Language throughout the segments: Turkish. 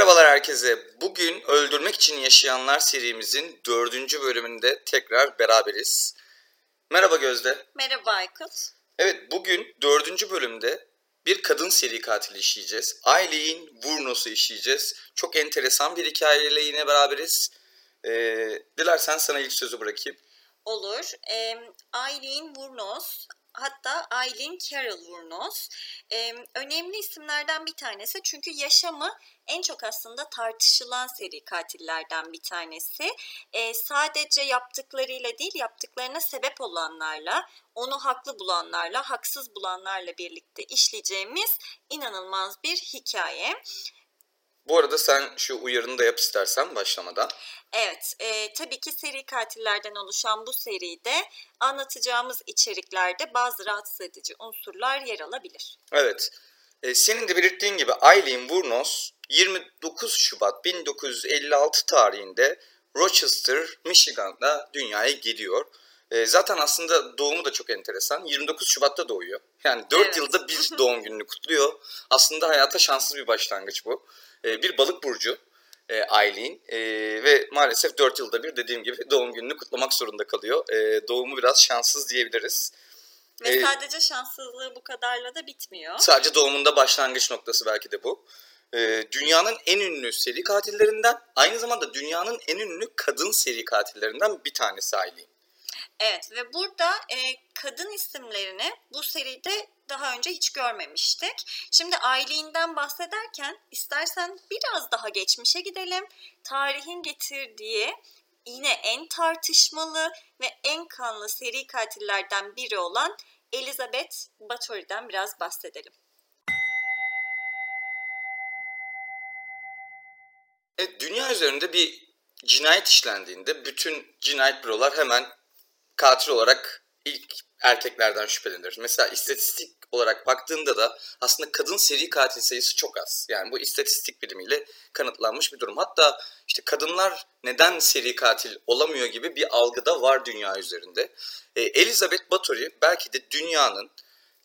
Merhabalar herkese. Bugün Öldürmek için Yaşayanlar serimizin dördüncü bölümünde tekrar beraberiz. Merhaba Gözde. Merhaba Aykut. Evet bugün dördüncü bölümde bir kadın seri katili işleyeceğiz. Eileen Wurnos'u işleyeceğiz. Çok enteresan bir hikayeyle yine beraberiz. Ee, dilersen sana ilk sözü bırakayım. Olur. Ee, Eileen Wurnos hatta Eileen Carol Wurnos ee, önemli isimlerden bir tanesi çünkü yaşamı en çok aslında tartışılan seri katillerden bir tanesi. Ee, sadece yaptıklarıyla değil yaptıklarına sebep olanlarla, onu haklı bulanlarla, haksız bulanlarla birlikte işleyeceğimiz inanılmaz bir hikaye. Bu arada sen şu uyarını da yap istersen başlamadan. Evet, e, tabii ki seri katillerden oluşan bu seride anlatacağımız içeriklerde bazı rahatsız edici unsurlar yer alabilir. Evet. E, senin de belirttiğin gibi Eileen Wurnos 29 Şubat 1956 tarihinde Rochester, Michigan'da dünyaya geliyor. E, zaten aslında doğumu da çok enteresan. 29 Şubat'ta doğuyor. Yani 4 Evet. yılda bir doğum gününü kutluyor. Aslında hayata şanssız bir başlangıç bu. E, bir balık burcu e, Eileen E, ve maalesef 4 yılda bir dediğim gibi doğum gününü kutlamak zorunda kalıyor. E, doğumu biraz şanssız diyebiliriz. Ve E, sadece şanssızlığı bu kadarla da bitmiyor. Sadece doğumunda başlangıç noktası belki de bu. Ee, dünyanın en ünlü seri katillerinden, aynı zamanda dünyanın en ünlü kadın seri katillerinden bir tanesi Eileen. Evet ve burada e, kadın isimlerini bu seride daha önce hiç görmemiştik. Şimdi Eileen'den bahsederken istersen biraz daha geçmişe gidelim. Tarihin getirdiği yine en tartışmalı ve en kanlı seri katillerden biri olan Elizabeth Bathory'den biraz bahsedelim. Evet, dünya üzerinde bir cinayet işlendiğinde bütün cinayet bürolar hemen katil olarak ilk erkeklerden şüphelenir. Mesela istatistik olarak baktığında da aslında kadın seri katil sayısı çok az. Yani bu istatistik bilimiyle kanıtlanmış bir durum. Hatta işte kadınlar neden seri katil olamıyor gibi bir algı da var dünya üzerinde. E, Elizabeth Bathory belki de dünyanın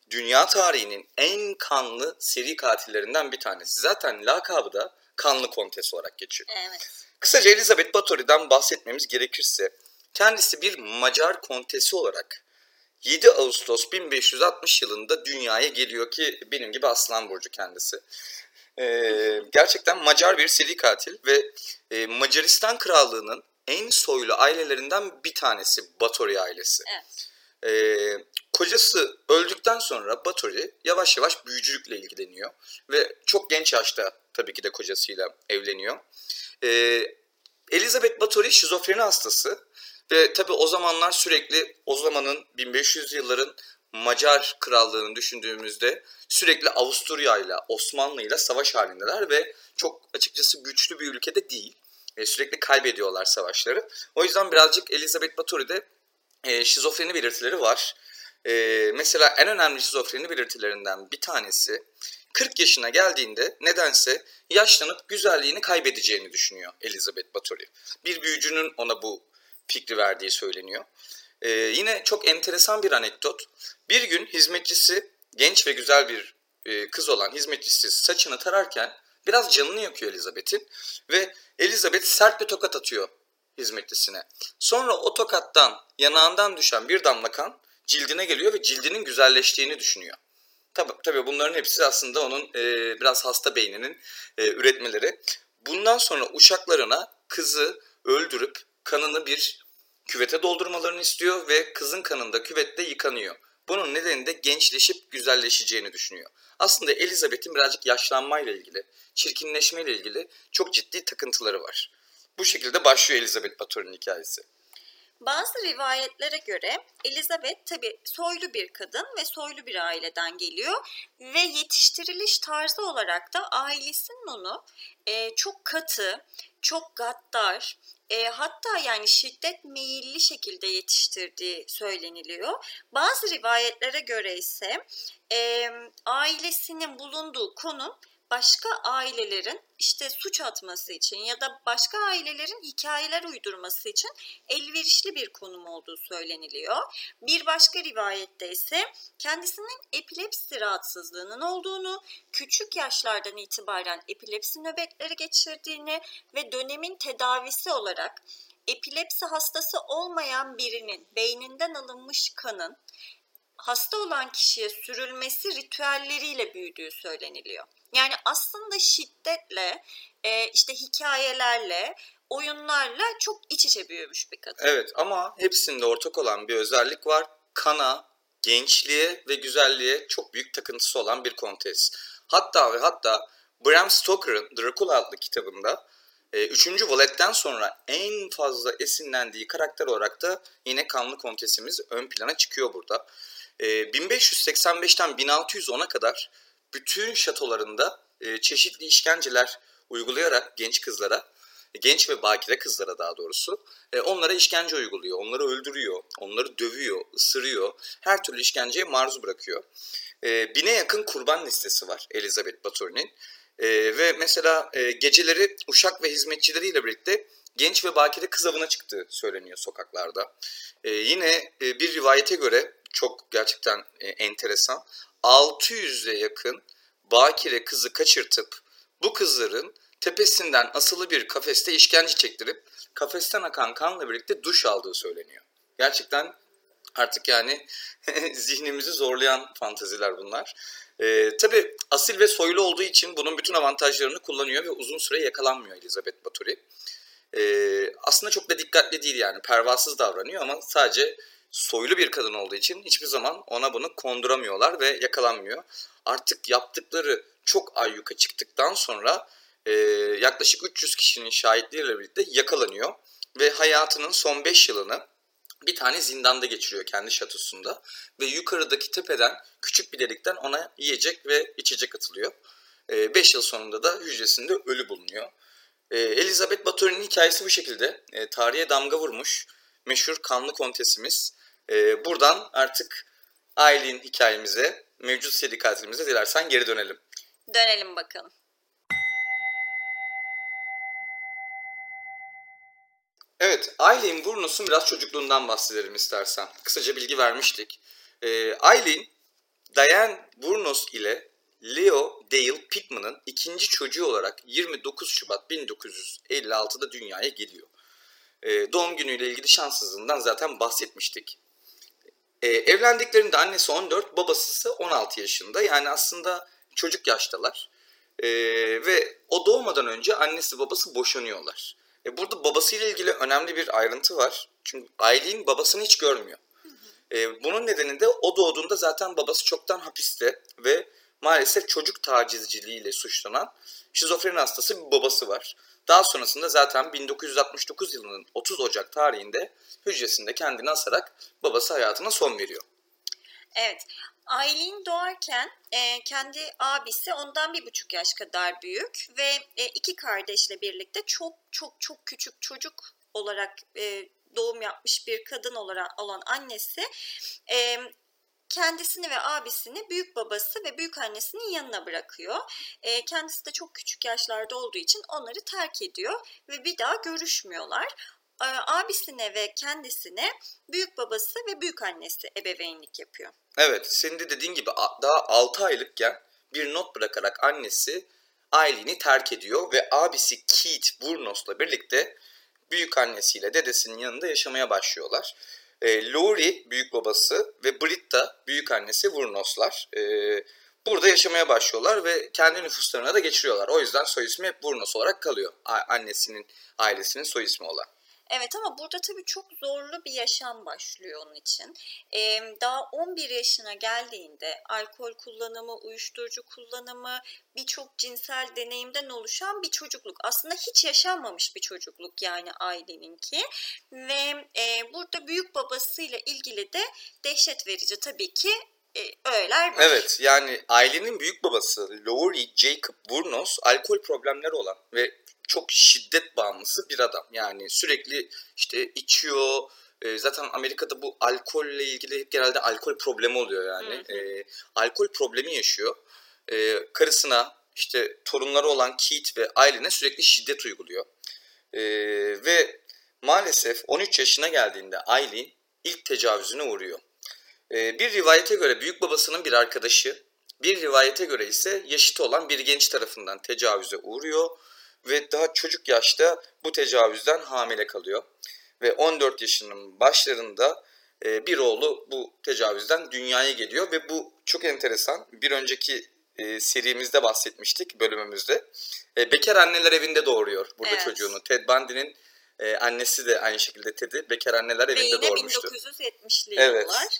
dünya tarihinin en kanlı seri katillerinden bir tanesi. Zaten lakabı da kanlı kontes olarak geçiyor. Evet. Kısaca Elizabeth Bathory'den bahsetmemiz gerekirse kendisi bir Macar kontesi olarak 7 Ağustos 1560 yılında dünyaya geliyor ki benim gibi Aslan Burcu kendisi. Ee, gerçekten Macar bir seri katil ve e, Macaristan Krallığı'nın en soylu ailelerinden bir tanesi Bathory ailesi. Evet. Ee, kocası öldükten sonra Bathory yavaş yavaş büyücülükle ilgileniyor ve çok genç yaşta tabii ki de kocasıyla evleniyor. Ee, Elizabeth Bathory şizofreni hastası ve tabii o zamanlar sürekli o zamanın 1500 yılların Macar krallığını düşündüğümüzde sürekli Avusturya ile Osmanlı ile savaş halindeler ve çok açıkçası güçlü bir ülkede değil. E, sürekli kaybediyorlar savaşları. O yüzden birazcık Elizabeth Bathory'de e, şizofreni belirtileri var. E, mesela en önemli şizofreni belirtilerinden bir tanesi 40 yaşına geldiğinde nedense yaşlanıp güzelliğini kaybedeceğini düşünüyor Elizabeth Bathory. Bir büyücünün ona bu fikri verdiği söyleniyor. E, yine çok enteresan bir anekdot. Bir gün hizmetçisi genç ve güzel bir e, kız olan hizmetçisi saçını tararken biraz canını yakıyor Elizabeth'in ve Elizabeth sert bir tokat atıyor hizmetlisine. Sonra o tokattan yanağından düşen bir damla kan cildine geliyor ve cildinin güzelleştiğini düşünüyor. Tabii, tabii bunların hepsi aslında onun e, biraz hasta beyninin e, üretmeleri. Bundan sonra uşaklarına kızı öldürüp kanını bir küvete doldurmalarını istiyor ve kızın kanında küvette yıkanıyor. Bunun nedeni de gençleşip güzelleşeceğini düşünüyor. Aslında Elizabeth'in birazcık yaşlanmayla ilgili, çirkinleşmeyle ilgili çok ciddi takıntıları var. Bu şekilde başlıyor Elizabeth Bathory'nin hikayesi. Bazı rivayetlere göre Elizabeth tabi soylu bir kadın ve soylu bir aileden geliyor ve yetiştiriliş tarzı olarak da ailesinin onu e, çok katı, çok gaddar, e, hatta yani şiddet meyilli şekilde yetiştirdiği söyleniliyor. Bazı rivayetlere göre ise e, ailesinin bulunduğu konum başka ailelerin işte suç atması için ya da başka ailelerin hikayeler uydurması için elverişli bir konum olduğu söyleniliyor. Bir başka rivayette ise kendisinin epilepsi rahatsızlığının olduğunu, küçük yaşlardan itibaren epilepsi nöbetleri geçirdiğini ve dönemin tedavisi olarak epilepsi hastası olmayan birinin beyninden alınmış kanın hasta olan kişiye sürülmesi ritüelleriyle büyüdüğü söyleniliyor. Yani aslında şiddetle, e, işte hikayelerle, oyunlarla çok iç içe büyümüş bir kadın. Evet ama hepsinde ortak olan bir özellik var. Kana, gençliğe ve güzelliğe çok büyük takıntısı olan bir kontes. Hatta ve hatta Bram Stoker'ın Dracula adlı kitabında e, üçüncü valetten sonra en fazla esinlendiği karakter olarak da yine kanlı kontesimiz ön plana çıkıyor burada. E, 1585'ten 1610'a kadar bütün şatolarında e, çeşitli işkenceler uygulayarak genç kızlara, genç ve bakire kızlara daha doğrusu e, onlara işkence uyguluyor, onları öldürüyor, onları dövüyor, ısırıyor, her türlü işkenceye maruz bırakıyor. E, bine yakın kurban listesi var Elizabeth Bathory'nin. E, ve mesela e, geceleri uşak ve hizmetçileriyle birlikte genç ve bakire kız avına çıktığı söyleniyor sokaklarda. E, yine e, bir rivayete göre çok gerçekten e, enteresan 600'e yakın bakire kızı kaçırtıp bu kızların tepesinden asılı bir kafeste işkence çektirip kafesten akan kanla birlikte duş aldığı söyleniyor. Gerçekten artık yani zihnimizi zorlayan fantaziler bunlar. Ee, tabii asil ve soylu olduğu için bunun bütün avantajlarını kullanıyor ve uzun süre yakalanmıyor Elizabeth Bathory. Ee, aslında çok da dikkatli değil yani pervasız davranıyor ama sadece soylu bir kadın olduğu için hiçbir zaman ona bunu konduramıyorlar ve yakalanmıyor. Artık yaptıkları çok ayyuka çıktıktan sonra e, yaklaşık 300 kişinin şahitliğiyle birlikte yakalanıyor ve hayatının son 5 yılını bir tane zindanda geçiriyor kendi şatosunda ve yukarıdaki tepeden küçük bir delikten ona yiyecek ve içecek atılıyor. 5 yıl sonunda da hücresinde ölü bulunuyor. E, Elizabeth Bathory'nin hikayesi bu şekilde. E, tarihe damga vurmuş meşhur kanlı kontesimiz. E, buradan artık Aileen hikayemize, mevcut seri katilimize dilersen geri dönelim. Dönelim bakalım. Evet, Aileen Wuornos'un biraz çocukluğundan bahsedelim istersen. Kısaca bilgi vermiştik. Ee, Aileen, Diane Wuornos ile Leo Dale Pittman'ın ikinci çocuğu olarak 29 Şubat 1956'da dünyaya geliyor. Ee, doğum günüyle ilgili şanssızlığından zaten bahsetmiştik. Ee, evlendiklerinde annesi 14, babası 16 yaşında. Yani aslında çocuk yaştalar. Ee, ve o doğmadan önce annesi babası boşanıyorlar. E, burada babasıyla ilgili önemli bir ayrıntı var. Çünkü Aileen babasını hiç görmüyor. E, bunun nedeni de o doğduğunda zaten babası çoktan hapiste ve maalesef çocuk tacizciliğiyle suçlanan şizofreni hastası bir babası var. Daha sonrasında zaten 1969 yılının 30 Ocak tarihinde hücresinde kendini asarak babası hayatına son veriyor. Evet. Aileen doğarken e, kendi abisi ondan bir buçuk yaş kadar büyük ve e, iki kardeşle birlikte çok çok çok küçük çocuk olarak e, doğum yapmış bir kadın olarak olan annesi e, kendisini ve abisini büyük babası ve büyük annesinin yanına bırakıyor. E, kendisi de çok küçük yaşlarda olduğu için onları terk ediyor ve bir daha görüşmüyorlar. E, abisine ve kendisine büyük babası ve büyük annesi ebeveynlik yapıyor. Evet, senin de dediğin gibi daha 6 aylıkken bir not bırakarak annesi Aileen'i terk ediyor ve abisi Keith Burnos'la birlikte büyük annesiyle dedesinin yanında yaşamaya başlıyorlar. E, Laurie büyük babası ve Britta büyük annesi Burnos'lar. E, burada yaşamaya başlıyorlar ve kendi nüfuslarına da geçiriyorlar. O yüzden soy ismi hep Burnos olarak kalıyor. A- annesinin ailesinin soy ismi olan. Evet ama burada tabii çok zorlu bir yaşam başlıyor onun için. Ee, daha 11 yaşına geldiğinde alkol kullanımı, uyuşturucu kullanımı, birçok cinsel deneyimden oluşan bir çocukluk. Aslında hiç yaşanmamış bir çocukluk yani aileninki. Ve e, burada büyük babasıyla ilgili de dehşet verici tabii ki e, öğeler var. Evet yani ailenin büyük babası Laurie Jacob Burnos alkol problemleri olan ve çok şiddet bağımlısı bir adam. Yani sürekli işte içiyor. E, zaten Amerika'da bu alkolle ilgili hep genelde alkol problemi oluyor yani. Hı hı. E, alkol problemi yaşıyor. E, karısına işte torunları olan Keith ve Aileen'e sürekli şiddet uyguluyor. Ee, ve maalesef 13 yaşına geldiğinde Aileen ilk tecavüzüne uğruyor. Ee, bir rivayete göre büyük babasının bir arkadaşı, bir rivayete göre ise yaşıtı olan bir genç tarafından tecavüze uğruyor ve daha çocuk yaşta bu tecavüzden hamile kalıyor. Ve 14 yaşının başlarında e, bir oğlu bu tecavüzden dünyaya geliyor ve bu çok enteresan. Bir önceki e, serimizde bahsetmiştik bölümümüzde. E, bekar anneler evinde doğuruyor burada Evet. çocuğunu. Ted Bundy'nin annesi de aynı şekilde Ted'i bekar anneler Ve evinde yine doğurmuştu. 1970'li Evet. yıllar.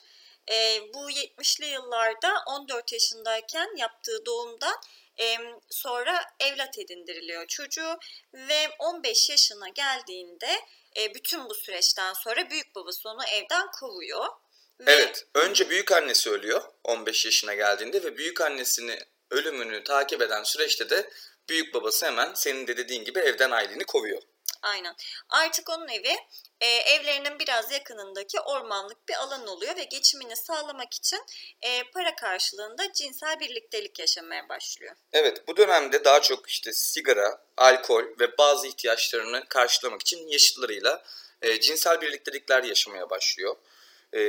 Bu 70'li yıllarda 14 yaşındayken yaptığı doğumdan em, sonra evlat edindiriliyor çocuğu ve 15 yaşına geldiğinde e, bütün bu süreçten sonra büyük babası onu evden kovuyor. Ve Evet, önce büyük annesi ölüyor 15 yaşına geldiğinde ve büyük annesini ölümünü takip eden süreçte de büyük babası hemen senin de dediğin gibi evden aileni kovuyor. Aynen. Artık onun evi e, evlerinin biraz yakınındaki ormanlık bir alan oluyor ve geçimini sağlamak için e, para karşılığında cinsel birliktelik yaşamaya başlıyor. Evet, bu dönemde daha çok işte sigara, alkol ve bazı ihtiyaçlarını karşılamak için yaşıtlarıyla e, cinsel birliktelikler yaşamaya başlıyor. E,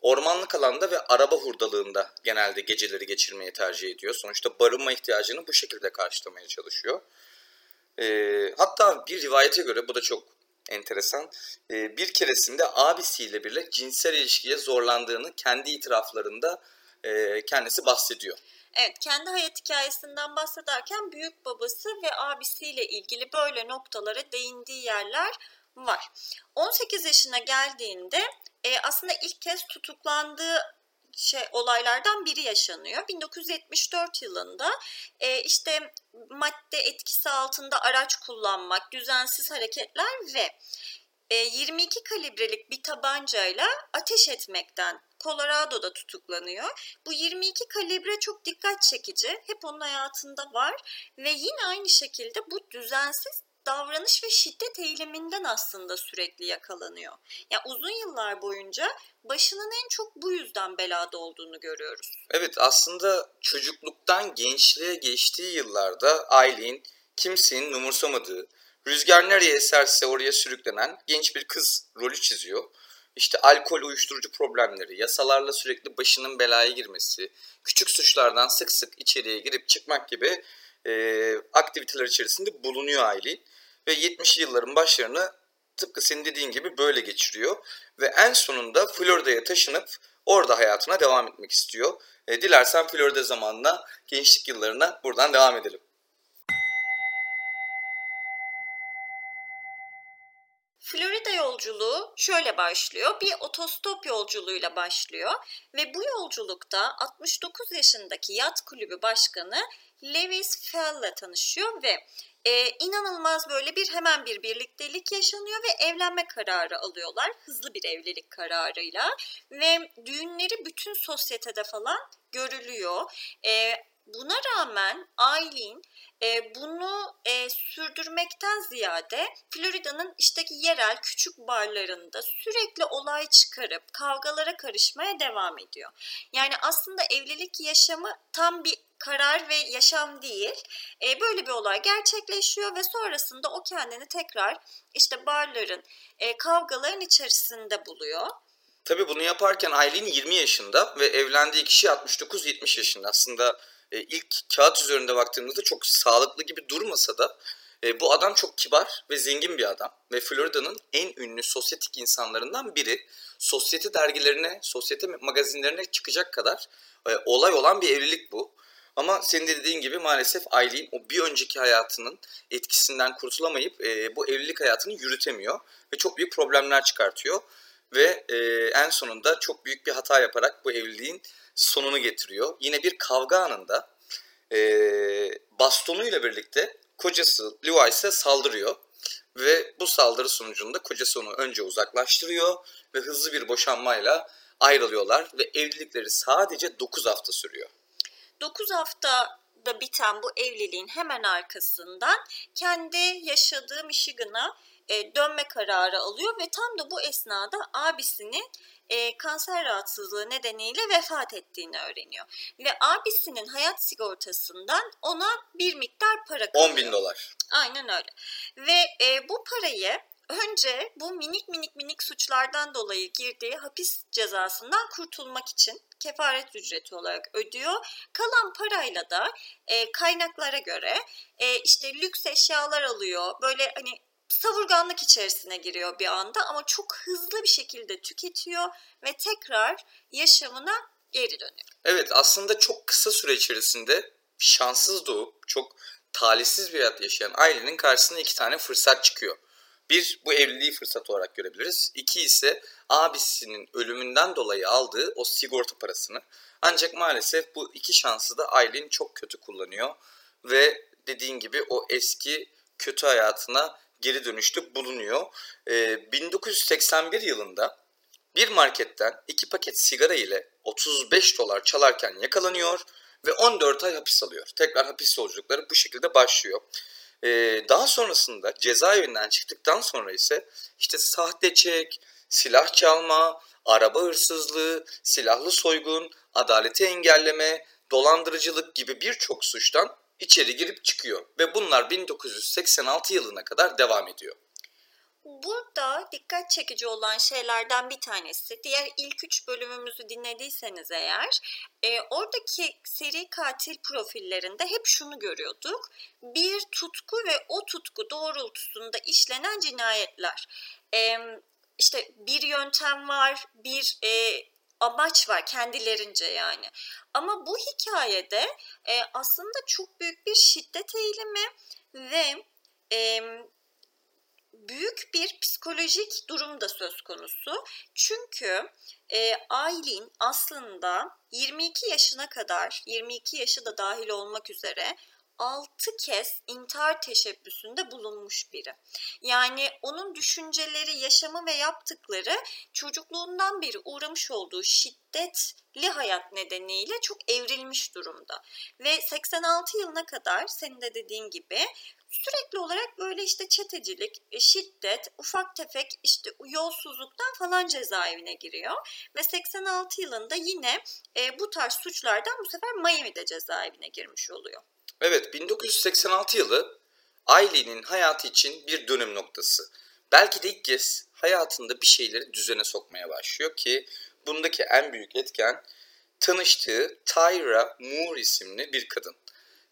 ormanlık alanda ve araba hurdalığında genelde geceleri geçirmeyi tercih ediyor. Sonuçta barınma ihtiyacını bu şekilde karşılamaya çalışıyor. E, hatta bir rivayete göre bu da çok enteresan. e, bir keresinde abisiyle birlikte cinsel ilişkiye zorlandığını kendi itiraflarında e, kendisi bahsediyor. Evet, kendi hayat hikayesinden bahsederken büyük babası ve abisiyle ilgili böyle noktalara değindiği yerler var. 18 yaşına geldiğinde e, aslında ilk kez tutuklandığı şey olaylardan biri yaşanıyor. 1974 yılında e, işte madde etkisi altında araç kullanmak, düzensiz hareketler ve e, 22 kalibrelik bir tabancayla ateş etmekten Colorado'da tutuklanıyor. Bu 22 kalibre çok dikkat çekici. Hep onun hayatında var ve yine aynı şekilde bu düzensiz davranış ve şiddet eyleminden aslında sürekli yakalanıyor. Yani uzun yıllar boyunca başının en çok bu yüzden belada olduğunu görüyoruz. Evet aslında çocukluktan gençliğe geçtiği yıllarda Aileen kimsenin umursamadığı, rüzgar nereye eserse oraya sürüklenen genç bir kız rolü çiziyor. İşte alkol uyuşturucu problemleri, yasalarla sürekli başının belaya girmesi, küçük suçlardan sık sık içeriye girip çıkmak gibi e, aktiviteler içerisinde bulunuyor Aileen. Ve 70'li yılların başlarını tıpkı senin dediğin gibi böyle geçiriyor. Ve en sonunda Florida'ya taşınıp orada hayatına devam etmek istiyor. E, dilersen Florida zamanına, gençlik yıllarına buradan devam edelim. Florida yolculuğu şöyle başlıyor. Bir otostop yolculuğuyla başlıyor ve bu yolculukta 69 yaşındaki yat kulübü başkanı Lewis Fell'le tanışıyor ve e, inanılmaz böyle bir hemen bir birliktelik yaşanıyor ve evlenme kararı alıyorlar. Hızlı bir evlilik kararıyla ve düğünleri bütün sosyetede falan görülüyor. E, buna rağmen Aileen e, bunu e, sürdürmekten ziyade Florida'nın işteki yerel küçük barlarında sürekli olay çıkarıp kavgalara karışmaya devam ediyor. Yani aslında evlilik yaşamı tam bir karar ve yaşam değil. E, böyle bir olay gerçekleşiyor ve sonrasında o kendini tekrar işte barların, e, kavgaların içerisinde buluyor. Tabii bunu yaparken Aileen 20 yaşında ve evlendiği kişi 69-70 yaşında. Aslında e, ilk kağıt üzerinde baktığımızda çok sağlıklı gibi durmasa da e, bu adam çok kibar ve zengin bir adam. Ve Florida'nın en ünlü sosyetik insanlarından biri. Sosyete dergilerine, sosyete magazinlerine çıkacak kadar e, olay olan bir evlilik bu. Ama senin de dediğin gibi maalesef Aileen o bir önceki hayatının etkisinden kurtulamayıp e, bu evlilik hayatını yürütemiyor. Ve çok büyük problemler çıkartıyor. Ve e, en sonunda çok büyük bir hata yaparak bu evliliğin sonunu getiriyor. Yine bir kavga anında e, bastonuyla birlikte kocası Levi's'e saldırıyor. Ve bu saldırı sonucunda kocası onu önce uzaklaştırıyor ve hızlı bir boşanmayla ayrılıyorlar ve evlilikleri sadece 9 hafta sürüyor. 9 haftada biten bu evliliğin hemen arkasından kendi yaşadığı Michigan'a e, dönme kararı alıyor ve tam da bu esnada abisinin e, kanser rahatsızlığı nedeniyle vefat ettiğini öğreniyor. Ve abisinin hayat sigortasından ona bir miktar para kalıyor. 10 bin dolar. Aynen öyle. Ve e, bu parayı önce bu minik minik minik suçlardan dolayı girdiği hapis cezasından kurtulmak için kefaret ücreti olarak ödüyor. Kalan parayla da e, kaynaklara göre e, işte lüks eşyalar alıyor. Böyle hani savurganlık içerisine giriyor bir anda ama çok hızlı bir şekilde tüketiyor ve tekrar yaşamına geri dönüyor. Evet aslında çok kısa süre içerisinde şanssız doğup çok talihsiz bir hayat yaşayan ailenin karşısına iki tane fırsat çıkıyor. Bir, bu evliliği fırsat olarak görebiliriz. İki ise abisinin ölümünden dolayı aldığı o sigorta parasını. Ancak maalesef bu iki şansı da Aylin çok kötü kullanıyor. Ve dediğin gibi o eski kötü hayatına geri dönüşte bulunuyor. Ee, 1981 yılında bir marketten iki paket sigara ile 35 dolar çalarken yakalanıyor ve 14 ay hapis alıyor. Tekrar hapis yolculukları bu şekilde başlıyor. Ee, daha sonrasında cezaevinden çıktıktan sonra ise işte sahte çek, silah çalma, araba hırsızlığı, silahlı soygun, adaleti engelleme, dolandırıcılık gibi birçok suçtan içeri girip çıkıyor ve bunlar 1986 yılına kadar devam ediyor. Burada dikkat çekici olan şeylerden bir tanesi, diğer ilk üç bölümümüzü dinlediyseniz eğer, e, oradaki seri katil profillerinde hep şunu görüyorduk. Bir tutku ve o tutku doğrultusunda işlenen cinayetler. E, işte bir yöntem var, bir e, amaç var kendilerince yani. Ama bu hikayede e, aslında çok büyük bir şiddet eğilimi ve e, büyük bir psikolojik durum da söz konusu. Çünkü e, Aylin aslında 22 yaşına kadar, 22 yaşı da dahil olmak üzere 6 kez intihar teşebbüsünde bulunmuş biri. Yani onun düşünceleri, yaşamı ve yaptıkları çocukluğundan beri uğramış olduğu şiddetli hayat nedeniyle çok evrilmiş durumda. Ve 86 yılına kadar senin de dediğin gibi sürekli olarak böyle işte çetecilik, e, şiddet, ufak tefek işte yolsuzluktan falan cezaevine giriyor. Ve 86 yılında yine e, bu tarz suçlardan bu sefer Miami'de cezaevine girmiş oluyor. Evet 1986 yılı Aileen'in hayatı için bir dönüm noktası. Belki de ilk kez hayatında bir şeyleri düzene sokmaya başlıyor ki bundaki en büyük etken tanıştığı Tyra Moore isimli bir kadın.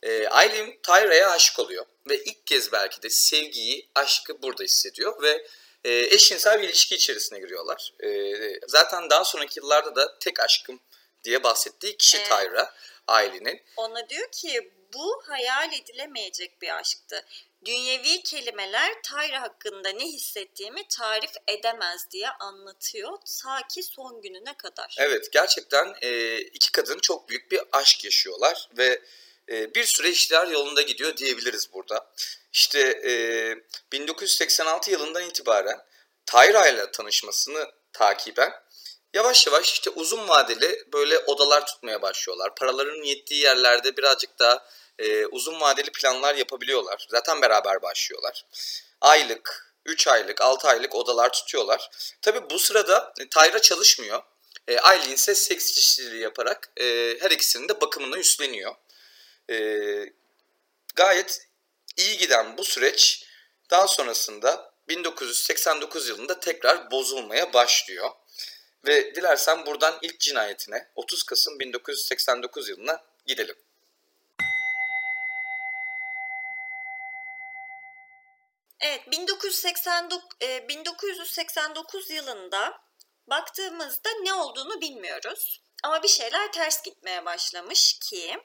E, Aileen Tyra'ya aşık oluyor ve ilk kez belki de sevgiyi, aşkı burada hissediyor ve e, eşcinsel bir ilişki içerisine giriyorlar. E, zaten daha sonraki yıllarda da tek aşkım diye bahsettiği kişi Evet. Tyra, Aileen'in. Ona diyor ki bu hayal edilemeyecek bir aşktı. Dünyevi kelimeler Tyra hakkında ne hissettiğimi tarif edemez diye anlatıyor ta ki son gününe kadar. Evet gerçekten e, iki kadın çok büyük bir aşk yaşıyorlar ve e, bir süre işler yolunda gidiyor diyebiliriz burada. İşte e, 1986 yılından itibaren Tyra ile tanışmasını takiben yavaş yavaş işte uzun vadeli böyle odalar tutmaya başlıyorlar. Paraların yettiği yerlerde birazcık daha e, uzun vadeli planlar yapabiliyorlar. Zaten beraber başlıyorlar. Aylık, 3 aylık, 6 aylık odalar tutuyorlar. Tabi bu sırada e, Tyra çalışmıyor. E, Aileen ise seks işçiliği yaparak e, her ikisinin de bakımını üstleniyor. E, gayet iyi giden bu süreç daha sonrasında 1989 yılında tekrar bozulmaya başlıyor. Ve dilersen buradan ilk cinayetine 30 Kasım 1989 yılına gidelim. Evet 1989, e, 1989 yılında baktığımızda ne olduğunu bilmiyoruz. Ama bir şeyler ters gitmeye başlamış ki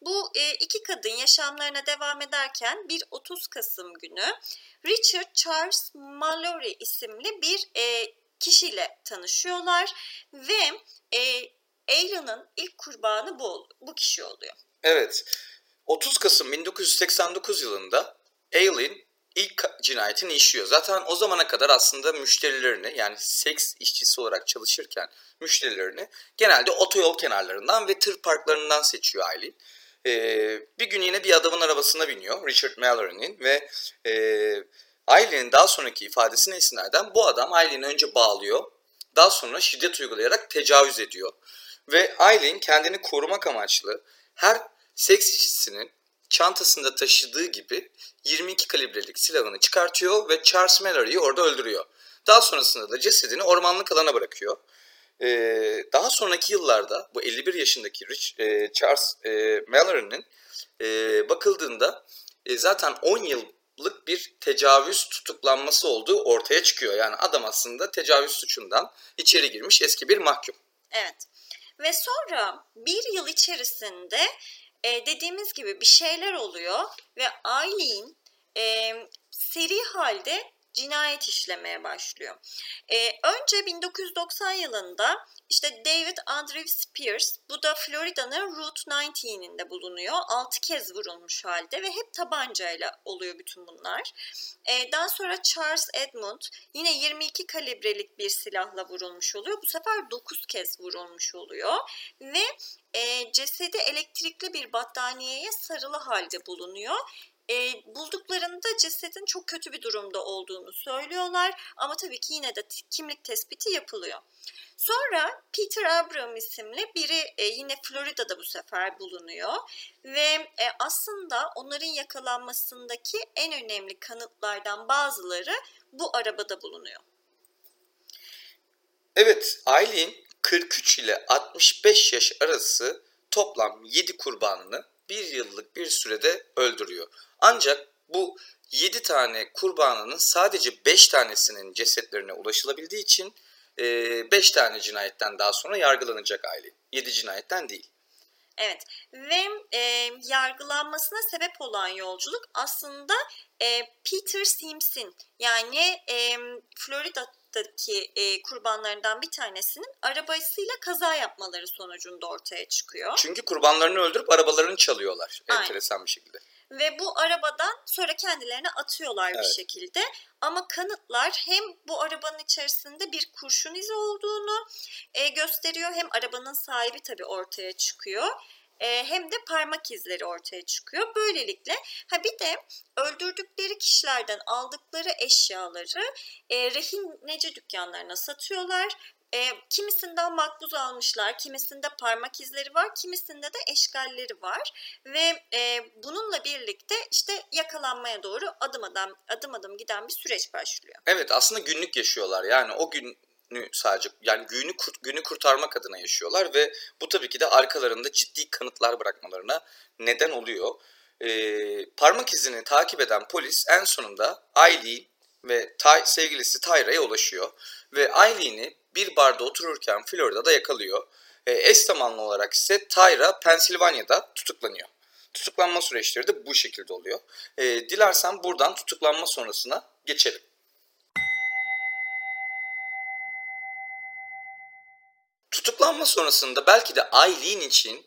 bu e, iki kadın yaşamlarına devam ederken bir 30 Kasım günü Richard Charles Mallory isimli bir e, kişiyle tanışıyorlar ve e, Ailen'ın ilk kurbanı bu, bu kişi oluyor. Evet. 30 Kasım 1989 yılında Aileen ilk cinayetini işliyor. Zaten o zamana kadar aslında müşterilerini yani seks işçisi olarak çalışırken müşterilerini genelde otoyol kenarlarından ve tır parklarından seçiyor Aileen. Ee, bir gün yine bir adamın arabasına biniyor Richard Mallory'nin ve e, Aileen'in daha sonraki ifadesine istinaden bu adam Aileen'i önce bağlıyor. Daha sonra şiddet uygulayarak tecavüz ediyor. Ve Aileen kendini korumak amaçlı her seks işçisinin çantasında taşıdığı gibi 22 kalibrelik silahını çıkartıyor ve Charles Mallory'i orada öldürüyor. Daha sonrasında da cesedini ormanlık alana bırakıyor. Ee, daha sonraki yıllarda bu 51 yaşındaki Rich, e, Charles e, Mallory'nin e, bakıldığında e, zaten 10 yıllık bir tecavüz tutuklanması olduğu ortaya çıkıyor. Yani adam aslında tecavüz suçundan içeri girmiş eski bir mahkum. Evet. Ve sonra bir yıl içerisinde e, dediğimiz gibi bir şeyler oluyor ve Aileen e, seri halde cinayet işlemeye başlıyor. E, önce 1990 yılında işte David Andrew Spears, bu da Florida'nın Route 19'inde bulunuyor. 6 kez vurulmuş halde ve hep tabancayla oluyor bütün bunlar. E, daha sonra Charles Edmund yine 22 kalibrelik bir silahla vurulmuş oluyor. Bu sefer 9 kez vurulmuş oluyor ve e, cesedi elektrikli bir battaniyeye sarılı halde bulunuyor. E, bulduklarında cesedin çok kötü bir durumda olduğunu söylüyorlar ama tabii ki yine de kimlik tespiti yapılıyor. Sonra Peter Abram isimli biri e, yine Florida'da bu sefer bulunuyor ve e, aslında onların yakalanmasındaki en önemli kanıtlardan bazıları bu arabada bulunuyor. Evet, Aileen 43 ile 65 yaş arası toplam 7 kurbanını bir yıllık bir sürede öldürüyor. Ancak bu 7 tane kurbanının sadece 5 tanesinin cesetlerine ulaşılabildiği için 5 tane cinayetten daha sonra yargılanacak Aileen. 7 cinayetten değil. Evet ve e, yargılanmasına sebep olan yolculuk aslında e, Peter Sims'in yani e, Florida'daki e, kurbanlarından bir tanesinin arabasıyla kaza yapmaları sonucunda ortaya çıkıyor. Çünkü kurbanlarını öldürüp arabalarını çalıyorlar Aynen. enteresan bir şekilde. Ve bu arabadan sonra kendilerini atıyorlar Evet. bir şekilde. Ama kanıtlar hem bu arabanın içerisinde bir kurşun izi olduğunu e, gösteriyor hem arabanın sahibi tabii ortaya çıkıyor. E, hem de parmak izleri ortaya çıkıyor. Böylelikle ha bir de öldürdükleri kişilerden aldıkları eşyaları e, rehineci dükkanlarına satıyorlar. E, kimisinden makbuz almışlar, kimisinde parmak izleri var, kimisinde de eşgalleri var ve e, bununla birlikte işte yakalanmaya doğru adım adım adım adım giden bir süreç başlıyor. Evet aslında günlük yaşıyorlar. Yani o günü sadece yani günü günü kurtarmak adına yaşıyorlar ve bu tabii ki de arkalarında ciddi kanıtlar bırakmalarına neden oluyor. Ee, parmak izini takip eden polis en sonunda Aileen ve Ty, sevgilisi Tyra'ya ulaşıyor ve Aileen'i bir barda otururken Florida'da yakalıyor. Ee, eş zamanlı olarak ise Tyra Pensilvanya'da tutuklanıyor. Tutuklanma süreçleri de bu şekilde oluyor. Ee, dilersen buradan tutuklanma sonrasına geçelim. Tutuklanma sonrasında belki de Aileen için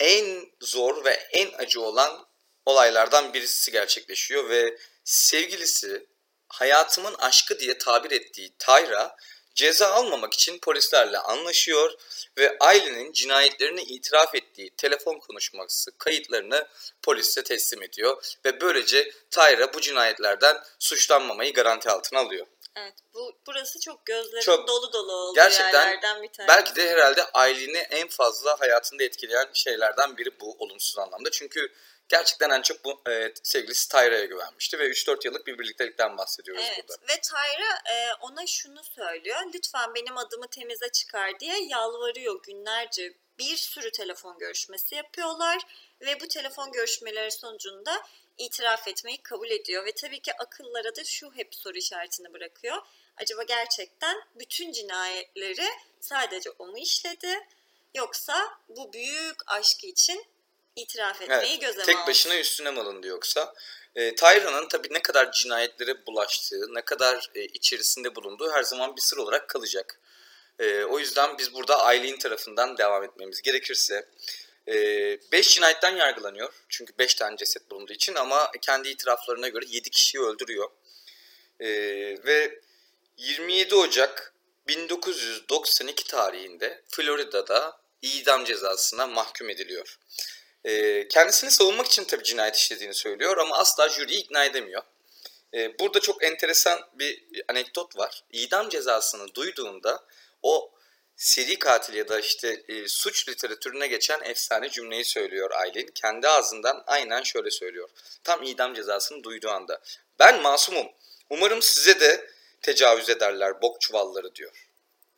en zor ve en acı olan olaylardan birisi gerçekleşiyor ve sevgilisi hayatımın aşkı diye tabir ettiği Tyra ceza almamak için polislerle anlaşıyor ve Aileen'in cinayetlerini itiraf ettiği telefon konuşması kayıtlarını polise teslim ediyor ve böylece Tyra bu cinayetlerden suçlanmamayı garanti altına alıyor. Evet bu burası çok gözlerin Çok- dolu dolu olduğu Gerçekten yerlerden bir tanesi. Belki de herhalde Aileen'i en fazla hayatında etkileyen şeylerden biri bu olumsuz anlamda. Çünkü gerçekten en çok bu e, sevgilisi Tyra'ya güvenmişti ve 3-4 yıllık bir birliktelikten bahsediyoruz Evet burada. ve Tyra e, ona şunu söylüyor. Lütfen benim adımı temize çıkar diye yalvarıyor günlerce. Bir sürü telefon görüşmesi yapıyorlar ve bu telefon görüşmeleri sonucunda itiraf etmeyi kabul ediyor ve tabii ki akıllara da şu hep soru işaretini bırakıyor. Acaba gerçekten bütün cinayetleri sadece o mu işledi yoksa bu büyük aşkı için itiraf etmeyi Evet, göze mi tek aldı? başına üstüne mi alındı yoksa? E, Tyra'nın tabii ne kadar cinayetlere bulaştığı, ne kadar e, içerisinde bulunduğu her zaman bir sır olarak kalacak. E, o yüzden biz burada Aileen tarafından devam etmemiz gerekirse 5 cinayetten yargılanıyor. Çünkü 5 tane ceset bulunduğu için ama kendi itiraflarına göre 7 kişiyi öldürüyor. E, ve 27 Ocak 1992 tarihinde Florida'da idam cezasına mahkum ediliyor. E, kendisini savunmak için tabii cinayet işlediğini söylüyor ama asla jüriyi ikna edemiyor. Ee, burada çok enteresan bir anekdot var. İdam cezasını duyduğunda o seri katil ya da işte e, suç literatürüne geçen efsane cümleyi söylüyor Aylin. Kendi ağzından aynen şöyle söylüyor. Tam idam cezasını duyduğu anda. Ben masumum. Umarım size de tecavüz ederler bok çuvalları diyor.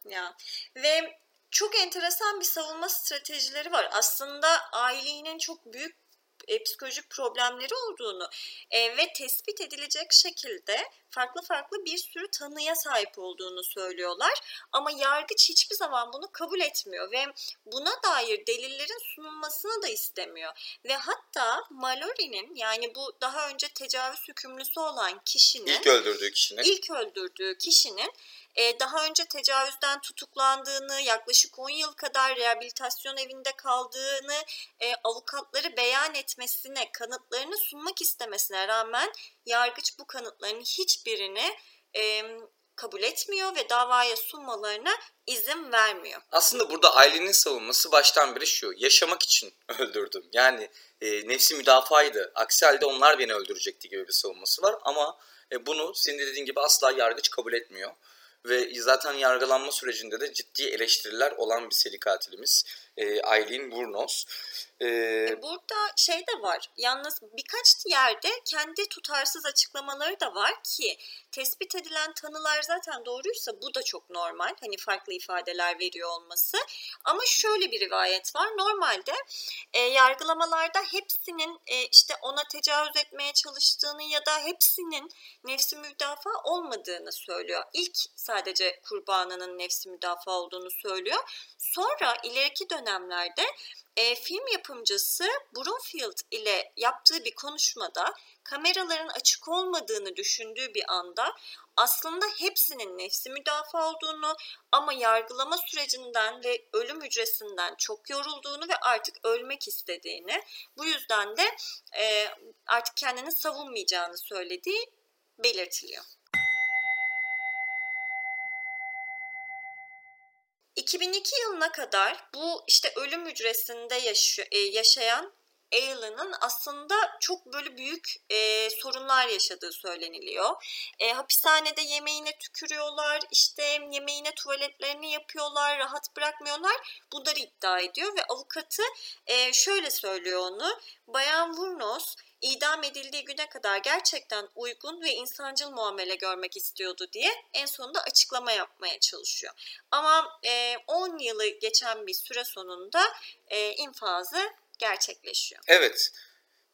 Ya ve çok enteresan bir savunma stratejileri var. Aslında ailenin çok büyük e, psikolojik problemleri olduğunu e, ve tespit edilecek şekilde farklı farklı bir sürü tanıya sahip olduğunu söylüyorlar. Ama yargıç hiçbir zaman bunu kabul etmiyor ve buna dair delillerin sunulmasını da istemiyor. Ve hatta Mallory'nin yani bu daha önce tecavüz hükümlüsü olan kişinin İlk öldürdüğü kişinin. ilk öldürdüğü kişinin daha önce tecavüzden tutuklandığını, yaklaşık 10 yıl kadar rehabilitasyon evinde kaldığını, e, avukatları beyan etmesine, kanıtlarını sunmak istemesine rağmen yargıç bu kanıtların hiçbirini kabul etmiyor ve davaya sunmalarına izin vermiyor. Aslında burada ailenin savunması baştan beri şu. Yaşamak için öldürdüm. Yani e, nefsi müdafaydı. Aksi halde onlar beni öldürecekti gibi bir savunması var. Ama e, bunu senin de dediğin gibi asla yargıç kabul etmiyor. Ve zaten yargılanma sürecinde de ciddi eleştiriler olan bir seri katilimiz. E, Aileen Wuornos. E, E, Burada şey de var. Yalnız birkaç yerde kendi tutarsız açıklamaları da var ki tespit edilen tanılar zaten doğruysa bu da çok normal. Hani farklı ifadeler veriyor olması. Ama şöyle bir rivayet var. Normalde e, yargılamalarda hepsinin e, işte ona tecavüz etmeye çalıştığını ya da hepsinin nefsi müdafaa olmadığını söylüyor. İlk sadece kurbanının nefsi müdafaa olduğunu söylüyor. Sonra ileriki dönemlerde e, film yapımcısı Brunfield ile yaptığı bir konuşmada kameraların açık olmadığını düşündüğü bir anda aslında hepsinin nefsi müdafaa olduğunu ama yargılama sürecinden ve ölüm hücresinden çok yorulduğunu ve artık ölmek istediğini bu yüzden de e, artık kendini savunmayacağını söylediği belirtiliyor. 2002 yılına kadar bu işte ölüm hücresinde e, yaşayan Alan'ın aslında çok böyle büyük e, sorunlar yaşadığı söyleniliyor. E, hapishanede yemeğine tükürüyorlar, işte yemeğine tuvaletlerini yapıyorlar, rahat bırakmıyorlar. Bunları iddia ediyor ve avukatı e, şöyle söylüyor onu. Bayan Vurnos idam edildiği güne kadar gerçekten uygun ve insancıl muamele görmek istiyordu diye en sonunda açıklama yapmaya çalışıyor. Ama e, 10 yılı geçen bir süre sonunda e, infazı gerçekleşiyor. evet.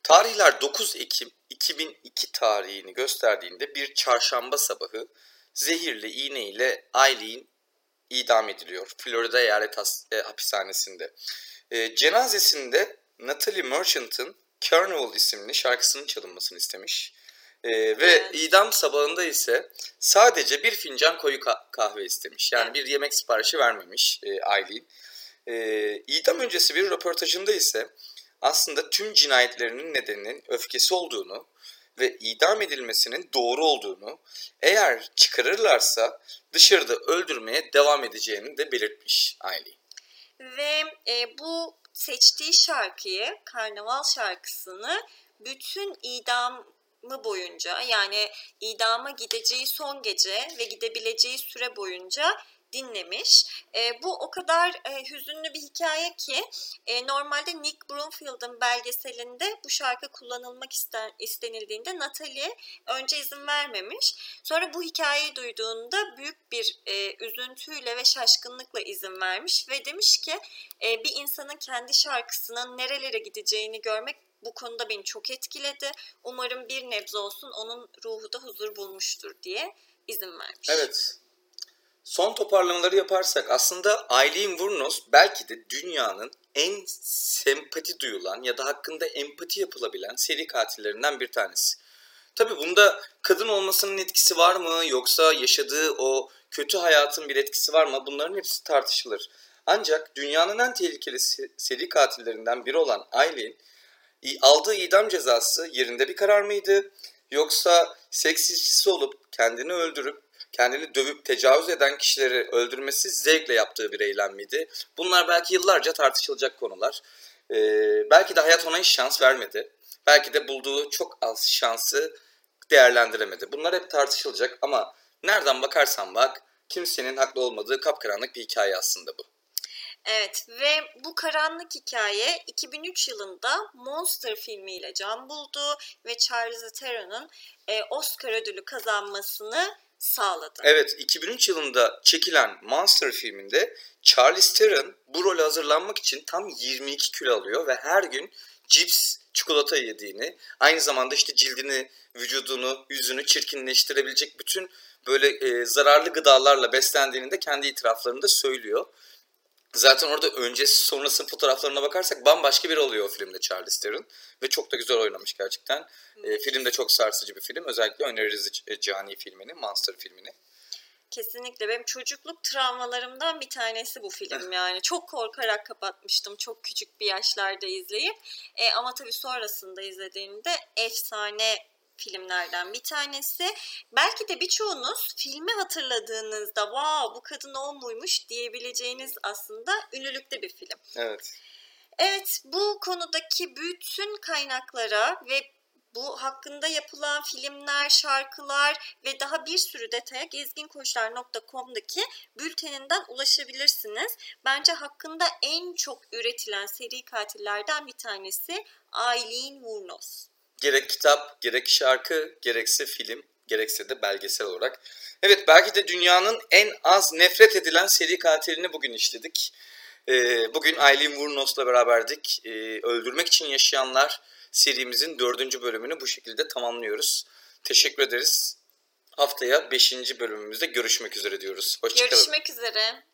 Tarihler 9 Ekim 2002 tarihini gösterdiğinde bir çarşamba sabahı zehirli iğne ile Aileen idam ediliyor. Florida Eyalet e, Hapishanesi'nde. E, cenazesinde Natalie Merchant'ın Carnival isimli şarkısının çalınmasını istemiş. E, ve Evet. idam sabahında ise sadece bir fincan koyu ka- kahve istemiş. Yani Evet. bir yemek siparişi vermemiş e, Aileen. E, idam öncesi bir röportajında ise aslında tüm cinayetlerinin nedeninin öfkesi olduğunu ve idam edilmesinin doğru olduğunu, eğer çıkarırlarsa dışarıda öldürmeye devam edeceğini de belirtmiş Aileen. Ve e, bu seçtiği şarkıyı, karnaval şarkısını bütün idamı boyunca yani idama gideceği son gece ve gidebileceği süre boyunca dinlemiş. E, bu o kadar e, hüzünlü bir hikaye ki e, normalde Nick Broomfield'ın belgeselinde bu şarkı kullanılmak isten, istenildiğinde Natalie önce izin vermemiş. Sonra bu hikayeyi duyduğunda büyük bir e, üzüntüyle ve şaşkınlıkla izin vermiş ve demiş ki e, bir insanın kendi şarkısının nerelere gideceğini görmek bu konuda beni çok etkiledi. Umarım bir nebze olsun onun ruhu da huzur bulmuştur diye izin vermiş. Evet. Son toparlamaları yaparsak aslında Aileen Wuornos belki de dünyanın en sempati duyulan ya da hakkında empati yapılabilen seri katillerinden bir tanesi. Tabi bunda kadın olmasının etkisi var mı yoksa yaşadığı o kötü hayatın bir etkisi var mı bunların hepsi tartışılır. Ancak dünyanın en tehlikeli se- seri katillerinden biri olan Aileen aldığı idam cezası yerinde bir karar mıydı? Yoksa seks işçisi olup kendini öldürüp kendini dövüp tecavüz eden kişileri öldürmesi zevkle yaptığı bir eylem miydi? Bunlar belki yıllarca tartışılacak konular. Ee, belki de hayat ona hiç şans vermedi. Belki de bulduğu çok az şansı değerlendiremedi. Bunlar hep tartışılacak ama nereden bakarsan bak kimsenin haklı olmadığı kapkaranlık bir hikaye aslında bu. Evet ve bu karanlık hikaye 2003 yılında Monster filmiyle can buldu ve Charlize Theron'un e, Oscar ödülü kazanmasını sağladı. Evet 2003 yılında çekilen Monster filminde Charlize Theron bu role hazırlanmak için tam 22 kilo alıyor ve her gün cips, çikolata yediğini, aynı zamanda işte cildini, vücudunu, yüzünü çirkinleştirebilecek bütün böyle e, zararlı gıdalarla beslendiğini de kendi itiraflarında söylüyor. Zaten orada öncesi sonrası fotoğraflarına bakarsak bambaşka biri oluyor o filmde Charlize Theron. Ve çok da güzel oynamış gerçekten. E, film de çok sarsıcı bir film. Özellikle öneririz e, Cani filmini, Monster filmini. Kesinlikle benim çocukluk travmalarımdan bir tanesi bu film yani. Çok korkarak kapatmıştım çok küçük bir yaşlarda izleyip. E, ama tabii sonrasında izlediğimde efsane filmlerden bir tanesi. Belki de birçoğunuz filmi hatırladığınızda wow bu kadın o muymuş diyebileceğiniz aslında ünlülükte bir film. Evet. Evet bu konudaki bütün kaynaklara ve bu hakkında yapılan filmler, şarkılar ve daha bir sürü detaya gezginkoçlar.com'daki bülteninden ulaşabilirsiniz. Bence hakkında en çok üretilen seri katillerden bir tanesi Aileen Wuornos. Gerek kitap, gerek şarkı, gerekse film, gerekse de belgesel olarak. Evet belki de dünyanın en az nefret edilen seri katilini bugün işledik. Ee, bugün Aileen Wuornos'la beraberdik. Ee, Öldürmek için yaşayanlar serimizin dördüncü bölümünü bu şekilde tamamlıyoruz. Teşekkür ederiz. Haftaya beşinci bölümümüzde görüşmek üzere diyoruz. Hoşçakalın. Görüşmek üzere.